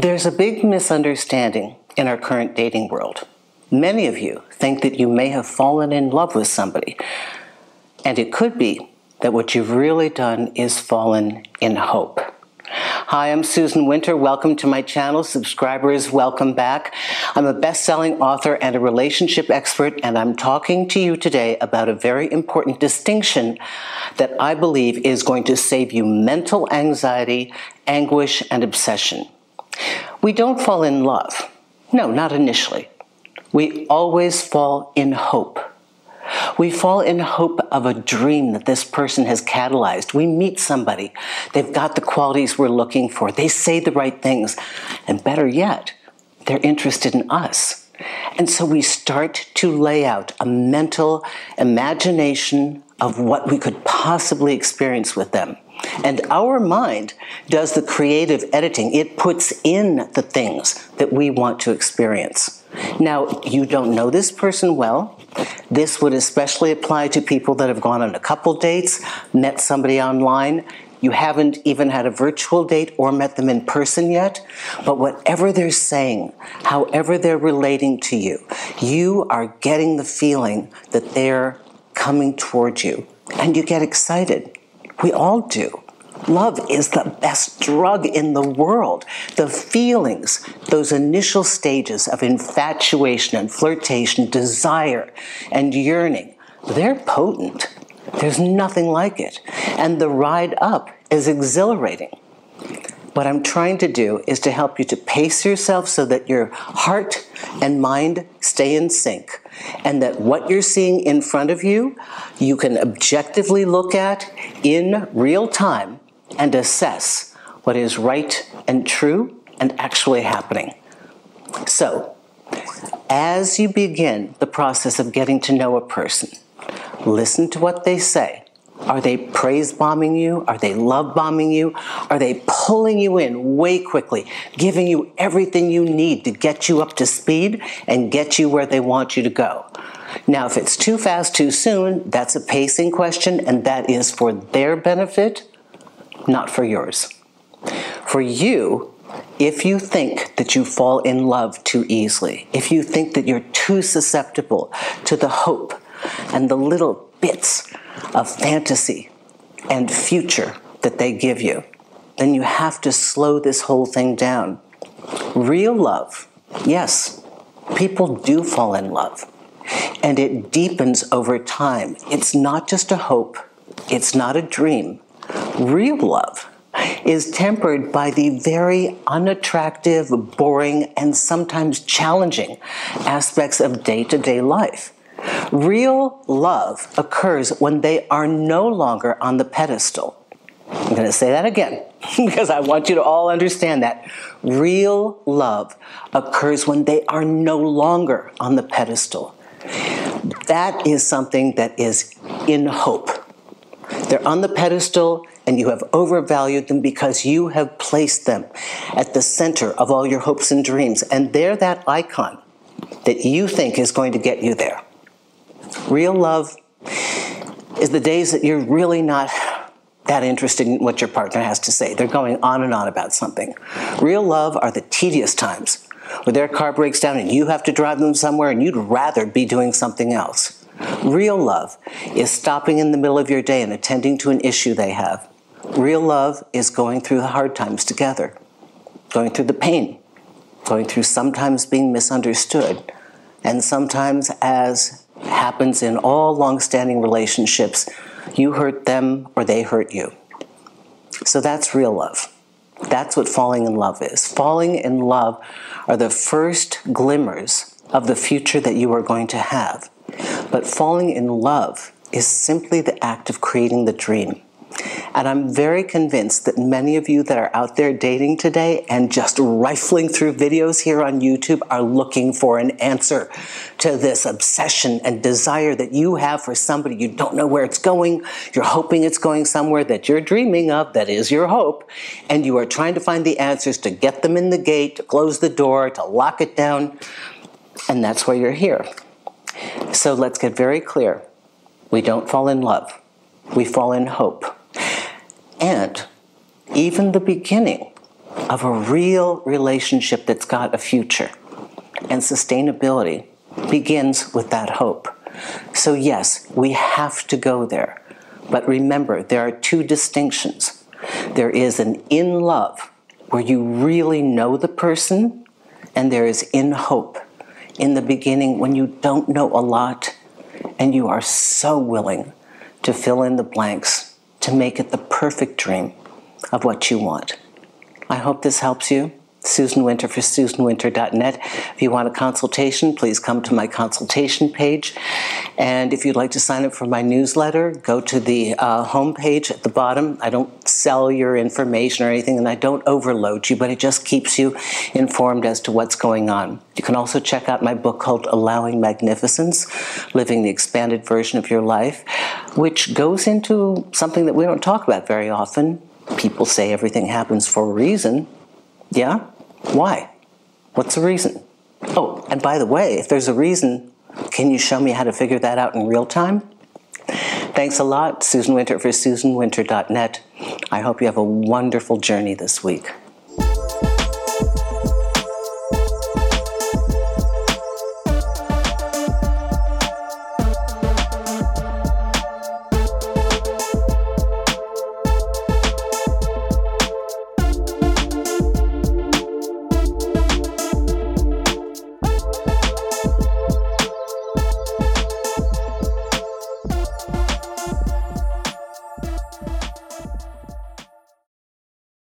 There's a big misunderstanding in our current dating world. Many of you think that you may have fallen in love with somebody, and it could be that what you've really done is fallen in hope. Hi, I'm Susan Winter. Welcome to my channel. Subscribers, welcome back. I'm a best selling author and a relationship expert, and I'm talking to you today about a very important distinction that I believe is going to save you mental anxiety, anguish, and obsession. We don't fall in love. No, not initially. We always fall in hope. We fall in hope of a dream that this person has catalyzed. We meet somebody. They've got the qualities we're looking for. They say the right things. And better yet, they're interested in us. And so we start to lay out a mental imagination of what we could possibly experience with them. And our mind does the creative editing. It puts in the things that we want to experience. Now, you don't know this person well. This would especially apply to people that have gone on a couple dates, met somebody online. You haven't even had a virtual date or met them in person yet. But whatever they're saying, however they're relating to you, you are getting the feeling that they're coming towards you. And you get excited. We all do. Love is the best drug in the world. The feelings, those initial stages of infatuation and flirtation, desire and yearning, they're potent. There's nothing like it. And the ride up is exhilarating. What I'm trying to do is to help you to pace yourself so that your heart and mind stay in sync and that what you're seeing in front of you, you can objectively look at in real time and assess what is right and true and actually happening. So, as you begin the process of getting to know a person, listen to what they say are they praise bombing you? Are they love bombing you? Are they pulling you in way quickly, giving you everything you need to get you up to speed and get you where they want you to go? Now, if it's too fast, too soon, that's a pacing question, and that is for their benefit, not for yours. For you, if you think that you fall in love too easily, if you think that you're too susceptible to the hope and the little bits of fantasy and future that they give you, then you have to slow this whole thing down. Real love, yes, people do fall in love, and it deepens over time. It's not just a hope, it's not a dream. Real love is tempered by the very unattractive, boring, and sometimes challenging aspects of day to day life. Real love occurs when they are no longer on the pedestal. I'm going to say that again because I want you to all understand that. Real love occurs when they are no longer on the pedestal. That is something that is in hope. They're on the pedestal and you have overvalued them because you have placed them at the center of all your hopes and dreams. And they're that icon that you think is going to get you there. Real love is the days that you're really not that interested in what your partner has to say. They're going on and on about something. Real love are the tedious times where their car breaks down and you have to drive them somewhere and you'd rather be doing something else. Real love is stopping in the middle of your day and attending to an issue they have. Real love is going through the hard times together, going through the pain, going through sometimes being misunderstood, and sometimes as happens in all long-standing relationships. You hurt them or they hurt you. So that's real love. That's what falling in love is. Falling in love are the first glimmers of the future that you are going to have. But falling in love is simply the act of creating the dream. And I'm very convinced that many of you that are out there dating today and just rifling through videos here on YouTube are looking for an answer to this obsession and desire that you have for somebody. You don't know where it's going. You're hoping it's going somewhere that you're dreaming of, that is your hope. And you are trying to find the answers to get them in the gate, to close the door, to lock it down. And that's why you're here. So let's get very clear. We don't fall in love. We fall in hope. Even the beginning of a real relationship that's got a future. And sustainability begins with that hope. So, yes, we have to go there. But remember, there are two distinctions. There is an in love, where you really know the person, and there is in hope, in the beginning, when you don't know a lot and you are so willing to fill in the blanks to make it the perfect dream of what you want. I hope this helps you. Susan Winter for SusanWinter.net. If you want a consultation, please come to my consultation page. And if you'd like to sign up for my newsletter, go to the uh, homepage at the bottom. I don't sell your information or anything, and I don't overload you, but it just keeps you informed as to what's going on. You can also check out my book called Allowing Magnificence Living the Expanded Version of Your Life, which goes into something that we don't talk about very often. People say everything happens for a reason. Yeah? Why? What's the reason? Oh, and by the way, if there's a reason, can you show me how to figure that out in real time? Thanks a lot, Susan Winter for SusanWinter.net. I hope you have a wonderful journey this week.